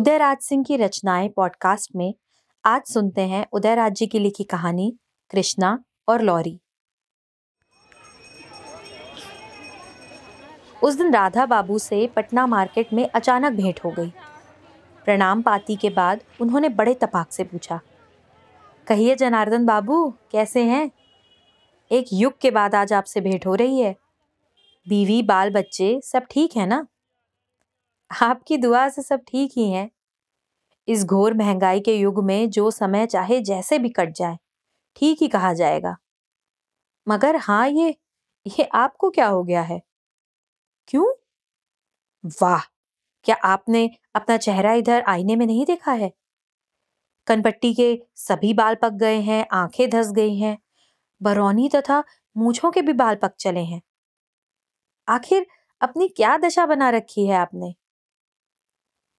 उदयराज सिंह की रचनाएँ पॉडकास्ट में आज सुनते हैं उदयराज जी की लिखी कहानी, कृष्णा और लॉरी। उस दिन राधा बाबू से पटना मार्केट में अचानक भेंट हो गई। प्रणाम पाती के बाद उन्होंने बड़े तपाक से पूछा, कहिए जनार्दन बाबू, कैसे हैं? एक युग के बाद आज आपसे भेंट हो रही है। बीवी, बाल बच्चे सब ठीक है ना? आपकी दुआ से सब ठीक ही हैं। इस घोर महँगाई के युग में जो समय चाहे जैसे भी कट जाए, ठीक ही कहा जाएगा। मगर हाँ ये ये आपको क्या हो गया है? क्यों? वाह! क्या आपने अपना चेहरा इधर आईने में नहीं देखा है? कनपट्टी के सभी बाल पक गए हैं, आँखें धस गई हैं, बरौनी तथा मूछों के भी बाल पक चले हैं। आखिर अपनी क्या दशा बना रखी है आपने?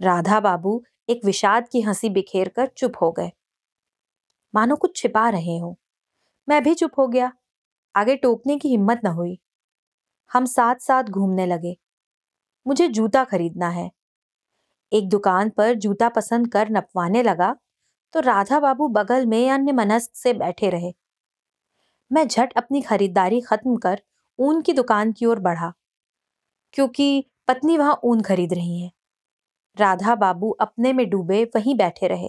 राधा बाबू एक विषाद की हँसी बिखेर कर चुप हो गए। मानो कुछ छिपा रहे हो। मैं भी चुप हो गया। आगे टोकने की हिम्मत न हुई। हम साथ साथ घूमने लगे। मुझे जूता खरीदना है। एक दुकान पर जूता पसंद कर नपवाने लगा तो राधा बाबू बगल में अन्य मनस्क से बैठे रहे। मैं झट अपनी खरीदारी खत्म कर ऊन की दुकान की ओर बढ़ा, क्योंकि पत्नी वहाँ ऊन खरीद रही है। राधा बाबू अपने में डूबे, वहीं बैठे रहे।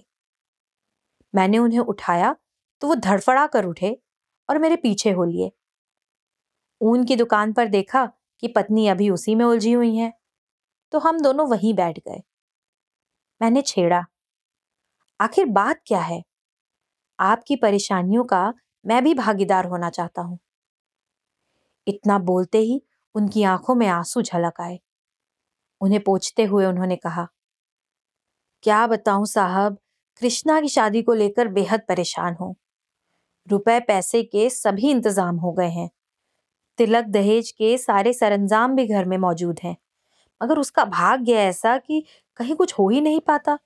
मैंने उन्हें उठाया तो वो धड़फड़ा कर उठे और मेरे पीछे हो लिए। ऊन की दुकान पर देखा कि पत्नी अभी उसी में उलझी हुई है तो हम दोनों वहीं बैठ गए। मैंने छेड़ा, आखिर बात क्या है? आपकी परेशानियों का मैं भी भागीदार होना चाहता हूँ। इतना बोलते ही उनकी आँखों में आँसू झलक आए। उन्हें पोछते हुए उन्होंने कहा क्या बताऊँ साहब, कृष्णा की शादी को लेकर बेहद परेशान हूँ। रुपए पैसे के सभी इंतज़ाम हो गए हैं। तिलक दहेज के सारे सरंजाम भी घर में मौजूद हैं। मगर उसका भाग्य ऐसा कि कहीं कुछ हो ही नहीं पाता।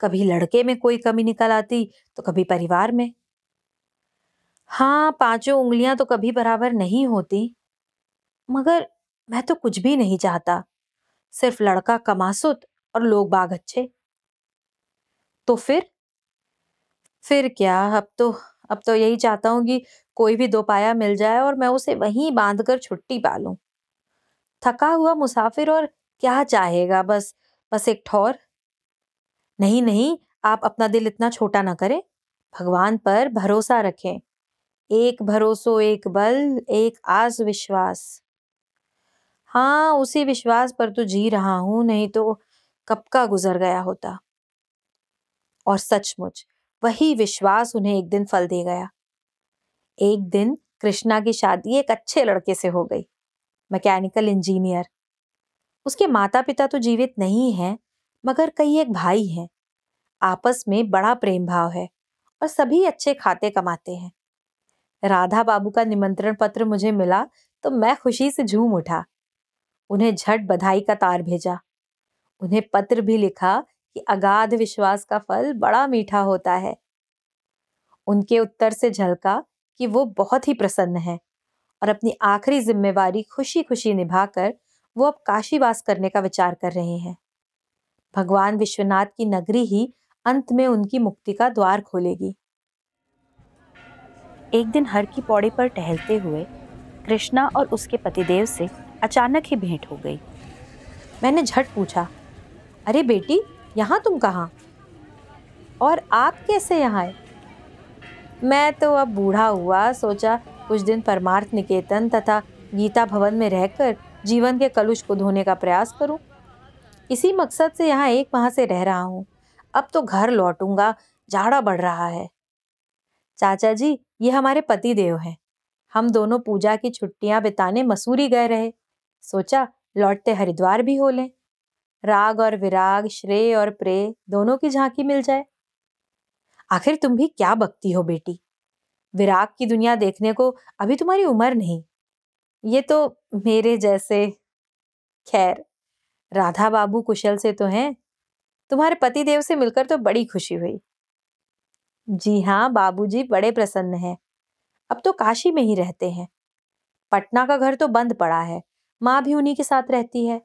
कभी लड़के में कोई कमी निकल आती तो कभी परिवार में। हाँ पाँचों उंगलियाँ तो कभी बराबर नहीं होती। मगर मैं तो कुछ भी नहीं चाहता। सिर्फ़ लड़का कमासुत और लोग बाग अच्छे। तो फिर? फिर क्या? अब तो अब तो यही चाहता हूँ कि कोई भी दो पाया मिल जाए और मैं उसे वहीं बाँध कर छुट्टी पा पालूं। थका हुआ मुसाफिर और क्या चाहेगा बस बस एक ठौर? नहीं नहीं, आप अपना दिल इतना छोटा ना करें। भगवान पर भरोसा रखें। एक भरोसो, एक बल, एक आस विश्वास। हाँ उसी विश्वास पर तो जी रहा हूँ, नहीं तो कब का गुजर गया होता? और सचमुच, वही विश्वास उन्हें एक दिन फल दे गया। एक दिन कृष्णा की शादी एक अच्छे लड़के से हो गई, मैकेनिकल इंजीनियर। उसके माता पिता तो जीवित नहीं हैं, मगर कई एक भाई हैं। आपस में बड़ा प्रेम भाव है और सभी अच्छे खाते कमाते हैं। राधा बाबू का निमंत्रण पत्र मुझे मिला तो मैं खुशी से झूम उठा। उन्हें झट बधाई का तार भेजा। उन्हें पत्र भी लिखा कि अगाध विश्वास का फल बड़ा मीठा होता है। उनके उत्तर से झलका कि वो बहुत ही प्रसन्न है और अपनी आखिरी जिम्मेवारी खुशी खुशी निभाकर वो अब काशीवास करने का विचार कर रहे हैं। भगवान विश्वनाथ की नगरी ही अंत में उनकी मुक्ति का द्वार खोलेगी। एक दिन हर की पौड़ी पर टहलते हुए कृष्णा और उसके पतिदेव से अचानक ही भेंट हो गई। मैंने झट पूछा, अरे बेटी यहाँ तुम कहाँ? और आप कैसे यहाँ आए? मैं तो अब बूढ़ा हुआ, सोचा कुछ दिन परमार्थ निकेतन तथा गीता भवन में रहकर जीवन के कलुष को धोने का प्रयास करूँ। इसी मकसद से यहाँ एक माह से रह रहा हूँ। अब तो घर लौटूँगा, जाड़ा बढ़ रहा है। चाचा जी, ये हमारे पति देव हैं। हम दोनों पूजा की छुट्टियाँ बिताने मसूरी गए रहे। सोचा लौटते हरिद्वार भी हो लें। राग और विराग, श्रेय और प्रेय दोनों की झांकी मिल जाए। आखिर तुम भी क्या बकती हो बेटी? विराग की दुनिया देखने को अभी तुम्हारी उम्र नहीं। ये तो मेरे जैसे। खैर, राधा बाबू कुशल से तो हैं। तुम्हारे पति देव से मिलकर तो बड़ी खुशी हुई। जी हाँ बाबूजी बड़े प्रसन्न हैं। अब तो काशी में ही रहते हैं। पटना का घर तो बंद पड़ा है। माँ भी उन्हीं के साथ रहती है।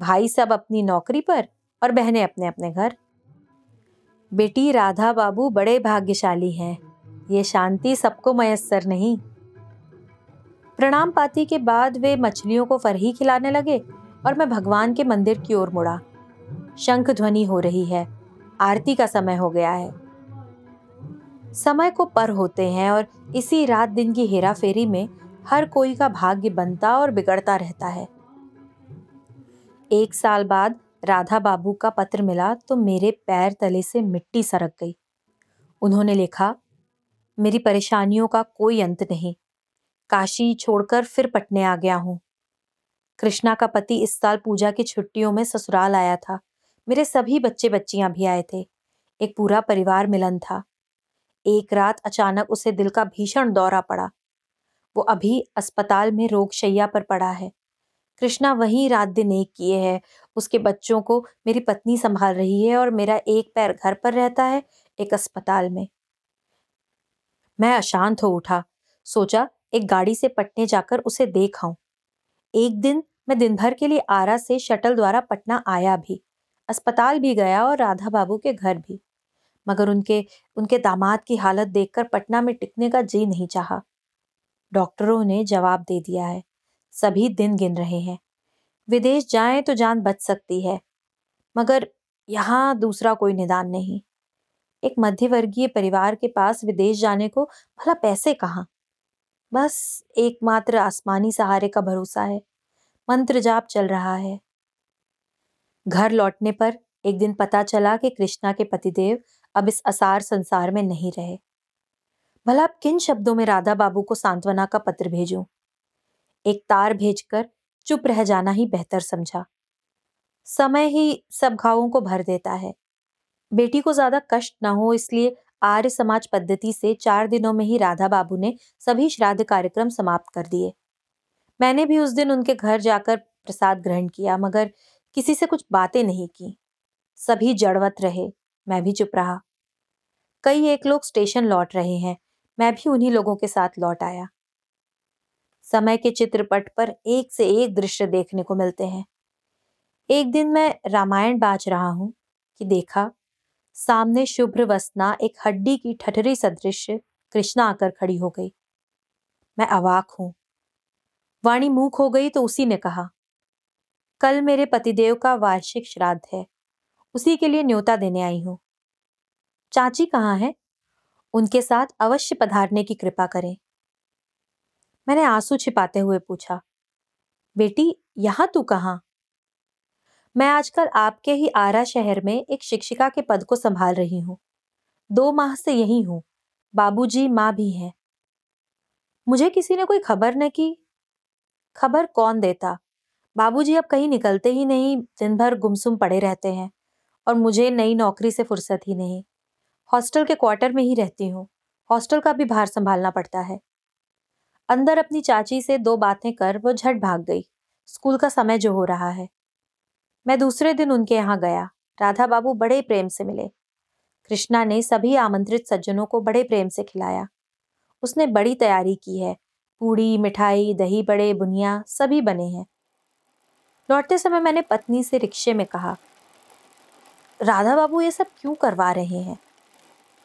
भाई सब अपनी नौकरी पर और बहनें अपने अपने घर। बेटी राधा बाबू बड़े भाग्यशाली हैं। ये शांति सबको मयसर नहीं। प्रणाम पाती के बाद वे मछलियों को फरही खिलाने लगे और मैं भगवान के मंदिर की ओर मुड़ा। शंख ध्वनि हो रही है। आरती का समय हो गया है। समय को पर होते हैं और इसी रात दिन की हेरा फेरी में हर कोई का भाग्य बनता और बिगड़ता रहता है। एक साल बाद राधा बाबू का पत्र मिला तो मेरे पैर तले से मिट्टी सरक गई। उन्होंने लिखा, मेरी परेशानियों का कोई अंत नहीं। काशी छोड़कर फिर पटने आ गया हूँ। कृष्णा का पति इस साल पूजा की छुट्टियों में ससुराल आया था। मेरे सभी बच्चे बच्चियाँ भी आए थे। एक पूरा परिवार मिलन था। एक रात अचानक उसे दिल का भीषण दौरा पड़ा। वो अभी अस्पताल में रोगशैया पर पड़ा है। कृष्णा वहीं रात दिन एक किए है। उसके बच्चों को मेरी पत्नी संभाल रही है और मेरा एक पैर घर पर रहता है, एक अस्पताल में। मैं अशांत हो उठा, सोचा एक गाड़ी से पटने जाकर उसे देख आऊँ एक दिन मैं दिन भर के लिए आरा से शटल द्वारा पटना आया भी, अस्पताल भी गया और राधा बाबू के घर भी। मगर उनके उनके दामाद की हालत देखकर पटना में टिकने का जी नहीं चाहा। डॉक्टरों ने जवाब दे दिया है। सभी दिन गिन रहे हैं। विदेश जाएँ तो जान बच सकती है, मगर यहाँ दूसरा कोई निदान नहीं। एक मध्यवर्गीय परिवार के पास विदेश जाने को भला पैसे कहाँ? बस एकमात्र आसमानी सहारे का भरोसा है मंत्र जाप चल रहा है। घर लौटने पर एक दिन पता चला कि कृष्णा के पतिदेव अब इस असार संसार में नहीं रहे। भला अब किन शब्दों में राधा बाबू को सांत्वना का पत्र भेजूं? एक तार भेजकर चुप रह जाना ही बेहतर समझा। समय ही सब घावों को भर देता है। बेटी को ज़्यादा कष्ट न हो इसलिए आर्य समाज पद्धति से चार दिनों में ही राधा बाबू ने सभी श्राद्ध कार्यक्रम समाप्त कर दिए। मैंने भी उस दिन उनके घर जाकर प्रसाद ग्रहण किया, मगर किसी से कुछ बातें नहीं की। सभी जड़वत रहे, मैं भी चुप रहा। कई एक लोग स्टेशन लौट रहे हैं, मैं भी उन्हीं लोगों के साथ लौट आया। समय के चित्रपट पर एक से एक दृश्य देखने को मिलते हैं। एक दिन मैं रामायण बाज रहा हूँ कि देखा, सामने शुभ्र वसना एक हड्डी की ठठरी सदृश कृष्णा आकर खड़ी हो गई। मैं अवाक हूँ। वाणी मूक हो गई तो उसी ने कहा, कल मेरे पतिदेव का वार्षिक श्राद्ध है, उसी के लिए न्योता देने आई हूँ। चाची कहाँ है? उनके साथ अवश्य पधारने की कृपा करें। मैंने आँसू छिपाते हुए पूछा, बेटी, यहाँ तू कहाँ? मैं आजकल आपके ही आरा शहर में एक शिक्षिका के पद को संभाल रही हूँ। दो माह से यही हूँ। बाबूजी माँ भी हैं। मुझे किसी ने कोई खबर न की? खबर कौन देता? बाबूजी अब कहीं निकलते ही नहीं दिन भर गुमसुम पड़े रहते हैं और मुझे नई नौकरी से फुर्सत ही नहीं। हॉस्टल के क्वार्टर में ही रहती हूँ। हॉस्टल का भी भार संभालना पड़ता है। अंदर अपनी चाची से दो बातें कर वो झट भाग गई। स्कूल का समय जो हो रहा है। मैं दूसरे दिन उनके यहाँ गया। राधा बाबू बड़े प्रेम से मिले। कृष्णा ने सभी आमंत्रित सज्जनों को बड़े प्रेम से खिलाया। उसने बड़ी तैयारी की है। पूड़ी, मिठाई, दही बड़े, बुनिया सभी बने हैं। लौटते समय मैंने पत्नी से रिक्शे में कहा, राधा बाबू, ये सब क्यों करवा रहे हैं?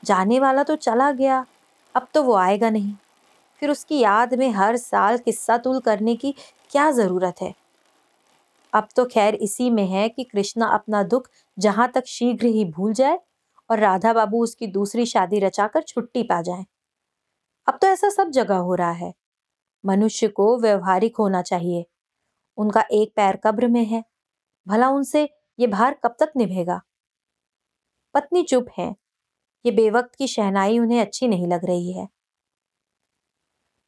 जाने वाला तो चला गया। अब तो वो आएगा नहीं। फिर उसकी याद में हर साल किस्सा तुल करने की क्या ज़रूरत है? अब तो खैर इसी में है कि कृष्णा अपना दुख जहाँ तक शीघ्र ही भूल जाए और राधा बाबू उसकी दूसरी शादी रचाकर छुट्टी पा जाए। अब तो ऐसा सब जगह हो रहा है। मनुष्य को व्यवहारिक होना चाहिए। उनका एक पैर कब्र में है। भला उनसे ये भार कब तक निभेगा? पत्नी चुप है। ये बेवक्त की शहनाई उन्हें अच्छी नहीं लग रही है।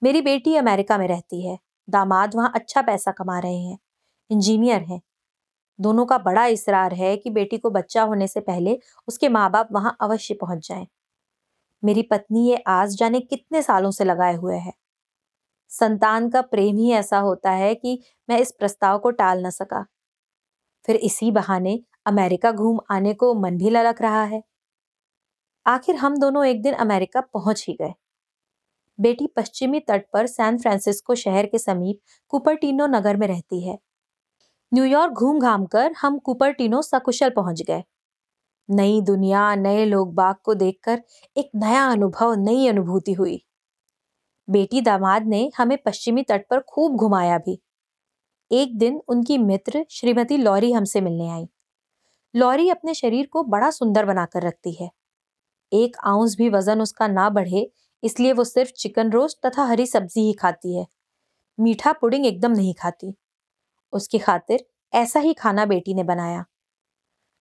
मेरी बेटी अमेरिका में रहती है। दामाद वहाँ अच्छा पैसा कमा रहे हैं। इंजीनियर हैं। दोनों का बड़ा इसरार है कि बेटी को बच्चा होने से पहले उसके माँ बाप वहाँ अवश्य पहुँच जाएँ। मेरी पत्नी ये आस जाने कितने सालों से लगाए हुए है। संतान का प्रेम ही ऐसा होता है कि मैं इस प्रस्ताव को टाल न सका। फिर इसी बहाने अमेरिका घूम आने को मन भी ललक रहा है। आखिर हम दोनों एक दिन अमेरिका पहुँच ही गए। बेटी पश्चिमी तट पर सैन फ्रांसिस्को शहर के समीप कुपरटीनो नगर में रहती है। न्यूयॉर्क घूम घाम कर हम कुपरटीनो सकुशल पहुँच गए। नई दुनिया, नए लोग बाग को देखकर एक नया अनुभव, नई अनुभूति हुई। बेटी दामाद ने हमें पश्चिमी तट पर खूब घुमाया भी। एक दिन उनकी मित्र श्रीमती लॉरी हमसे मिलने आई। लॉरी अपने शरीर को बड़ा सुंदर बनाकर रखती है। एक आउंस भी वज़न उसका ना बढ़े इसलिए वो सिर्फ़ चिकन रोस्ट तथा हरी सब्ज़ी ही खाती है। मीठा पुडिंग एकदम नहीं खाती। उसकी खातिर ऐसा ही खाना बेटी ने बनाया।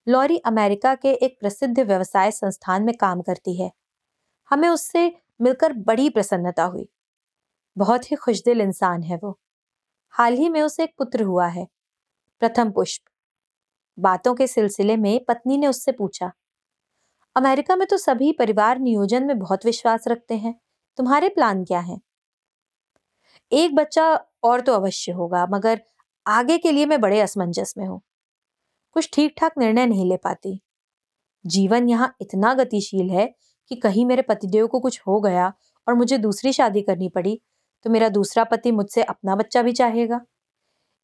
लॉरी अमेरिका के एक प्रसिद्ध व्यवसाय संस्थान में काम करती है। हमें उससे मिलकर बड़ी प्रसन्नता हुई। बहुत ही खुशदिल इंसान है वो। हाल ही में उसे एक पुत्र हुआ है। प्रथम पुष्प। बातों के सिलसिले में पत्नी ने उससे पूछा अमेरिका में तो सभी परिवार नियोजन में बहुत विश्वास रखते हैं। तुम्हारे प्लान क्या हैं? एक बच्चा और तो अवश्य होगा, मगर आगे के लिए मैं बड़े असमंजस में हूँ। कुछ ठीक ठाक निर्णय नहीं ले पाती। जीवन यहाँ इतना गतिशील है कि कहीं मेरे पतिदेव को कुछ हो गया और मुझे दूसरी शादी करनी पड़ी तो मेरा दूसरा पति मुझसे अपना बच्चा भी चाहेगा।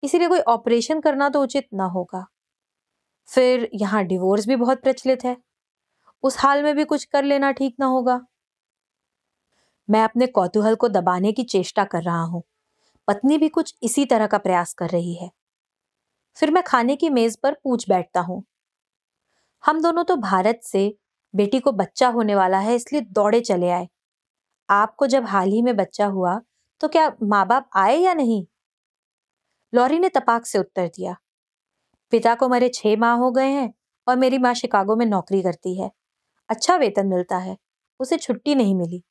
इसीलिए कोई ऑपरेशन करना तो उचित ना होगा। फिर यहाँ डिवोर्स भी बहुत प्रचलित है। उस हाल में भी कुछ कर लेना ठीक ना होगा। मैं अपने कौतूहल को दबाने की चेष्टा कर रहा हूँ। पत्नी भी कुछ इसी तरह का प्रयास कर रही है। फिर मैं खाने की मेज पर पूछ बैठता हूँ। हम दोनों तो भारत से, बेटी को बच्चा होने वाला है इसलिए दौड़े चले आए। आपको जब हाल ही में बच्चा हुआ तो क्या माँ बाप आए या नहीं? लॉरी ने तपाक से उत्तर दिया। पिता को मरे छह माह हो गए हैं और मेरी माँ शिकागो में नौकरी करती है। अच्छा वेतन मिलता है, उसे छुट्टी नहीं मिली।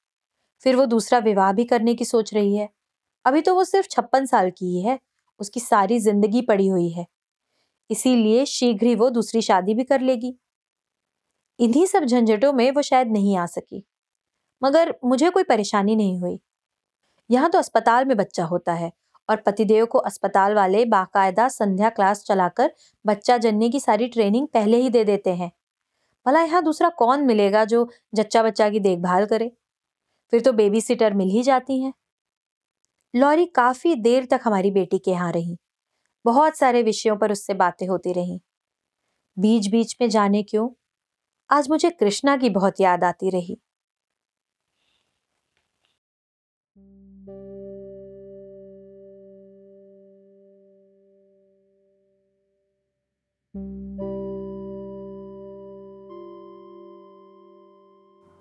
फिर वो दूसरा विवाह भी करने की सोच रही है। अभी तो वो सिर्फ़ छप्पन साल की ही है, उसकी सारी ज़िंदगी पड़ी हुई है। इसीलिए शीघ्र ही वो दूसरी शादी भी कर लेगी। इन्हीं सब झंझटों में वो शायद नहीं आ सकी। मगर मुझे कोई परेशानी नहीं हुई। यहाँ तो अस्पताल में बच्चा होता है और पतिदेव को अस्पताल वाले बाकायदा संध्या क्लास चलाकर बच्चा जनने की सारी ट्रेनिंग पहले ही दे देते हैं। भला यहाँ दूसरा कौन मिलेगा जो जच्चा बच्चा की देखभाल करे? फिर तो बेबी सिटर मिल ही जाती हैं। लॉरी काफ़ी देर तक हमारी बेटी के यहाँ रही। बहुत सारे विषयों पर उससे बातें होती रहीं। बीच बीच में जाने क्यों? आज मुझे कृष्णा की बहुत याद आती रही।